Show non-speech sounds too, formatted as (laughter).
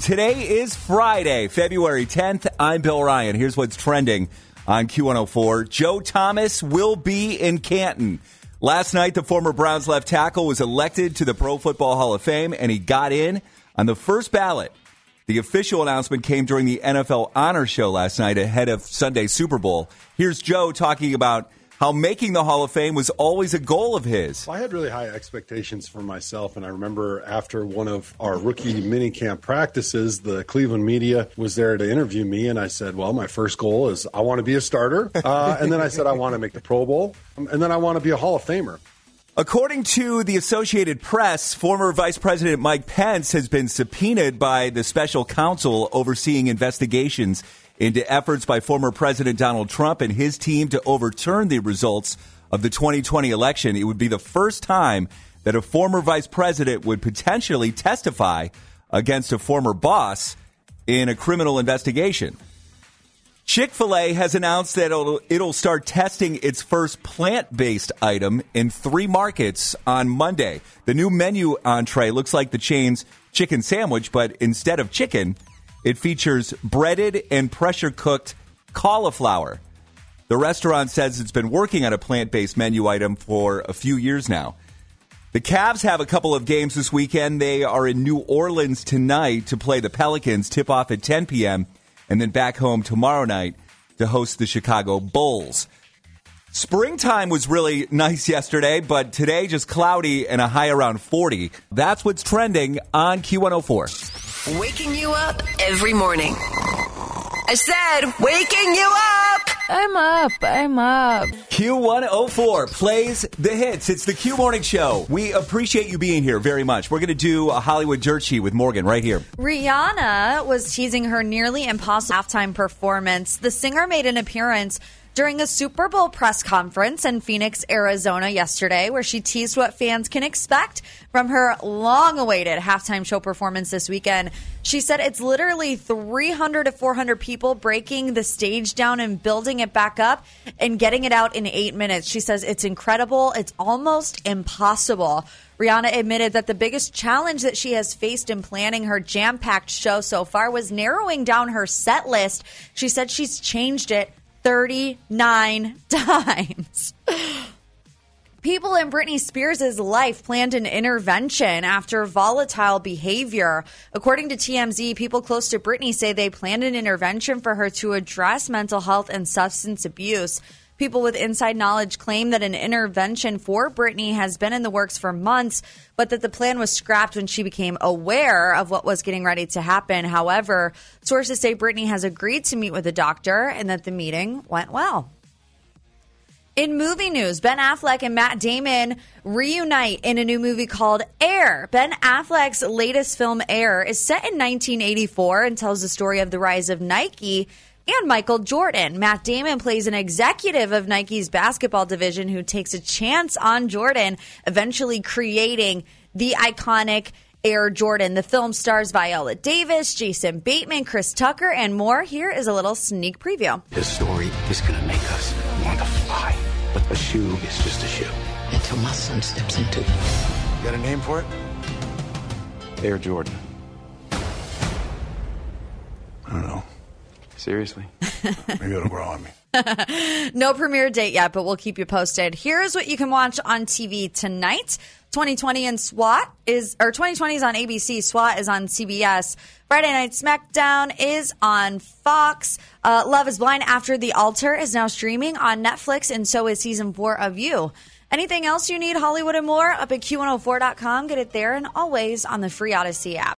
Today is Friday, February 10th. I'm Bill Ryan. Here's what's trending on Q104. Joe Thomas will be in Canton. Last night, the former Browns left tackle was elected to the Pro Football Hall of Fame, and he got in on the first ballot. The official announcement came during the NFL Honor Show last night ahead of Sunday's Super Bowl. Here's Joe talking about how making the Hall of Fame was always a goal of his. Well, I had really high expectations for myself, and I remember after one of our rookie minicamp practices, the Cleveland media was there to interview me, and I said, "Well, my first goal is I want to be a starter," (laughs) uh, and then I said I want to make the Pro Bowl, and then I want to be a Hall of Famer. According to the Associated Press, former Vice President Mike Pence has been subpoenaed by the special counsel overseeing investigations into efforts by former President Donald Trump and his team to overturn the results of the 2020 election. It would be the first time that a former vice president would potentially testify against a former boss in a criminal investigation. Chick fil A has announced that it'll, it'll start testing its first plant based item in three markets on Monday. The new menu entree looks like the chain's chicken sandwich, but instead of chicken, it features breaded and pressure cooked cauliflower. The restaurant says it's been working on a plant based menu item for a few years now. The Cavs have a couple of games this weekend. They are in New Orleans tonight to play the Pelicans, tip off at 10 p.m., and then back home tomorrow night to host the Chicago Bulls. Springtime was really (laughs) nice yesterday, but today just cloudy and a high around 40. That's what's trending on Q104. Waking you up every morning. I said, waking you up! I'm up. I'm up. Q104 plays the hits. It's the Q Morning Show. We appreciate you being here very much. We're going to do a Hollywood dirt sheet with Morgan right here. Rihanna was teasing her nearly impossible halftime performance. The singer made an appearance during a Super Bowl press conference in Phoenix, Arizona yesterday, where she teased what fans can expect from her long awaited halftime show performance this weekend. She said it's literally 300 to 400 people breaking the stage down and building it back up and getting it out in eight minutes. She says it's incredible. It's almost impossible. Rihanna admitted that the biggest challenge that she has faced in planning her jam packed show so far was narrowing down her set list. She said she's changed it 39 (laughs) times. People in Britney Spears' life planned an intervention after volatile behavior. According to TMZ, people close to Britney say they planned an intervention for her to address mental health and substance abuse. People with inside knowledge claim that an intervention for Britney has been in the works for months, but that the plan was scrapped when she became aware of what was getting ready to happen. However, sources say Britney has agreed to meet with a doctor and that the meeting went well. In movie news, Ben Affleck and Matt Damon reunite in a new movie called Air. Ben Affleck's latest film, Air, is set in 1984 and tells the story of the rise of Nike and Michael Jordan. Matt Damon plays an executive of Nike's basketball division who takes a chance on Jordan, eventually creating the iconic Air Jordan. The film stars Viola Davis, Jason Bateman, Chris Tucker, and more. Here is a little sneak preview. This story is going to make us want to fly, but a shoe is just a shoe. Until my son steps into it. You got a name for it? Air Jordan. Seriously? (laughs) Maybe it'll grow on me. (laughs) no premiere date yet, but we'll keep you posted. Here's what you can watch on TV tonight. 2020 and SWAT is, or 2020 is on ABC. SWAT is on CBS. Friday Night SmackDown is on Fox. Uh, Love is Blind After the Altar is now streaming on Netflix, and so is season four of You. Anything else you need, Hollywood and more, up at Q104.com. Get it there and always on the free Audacy app.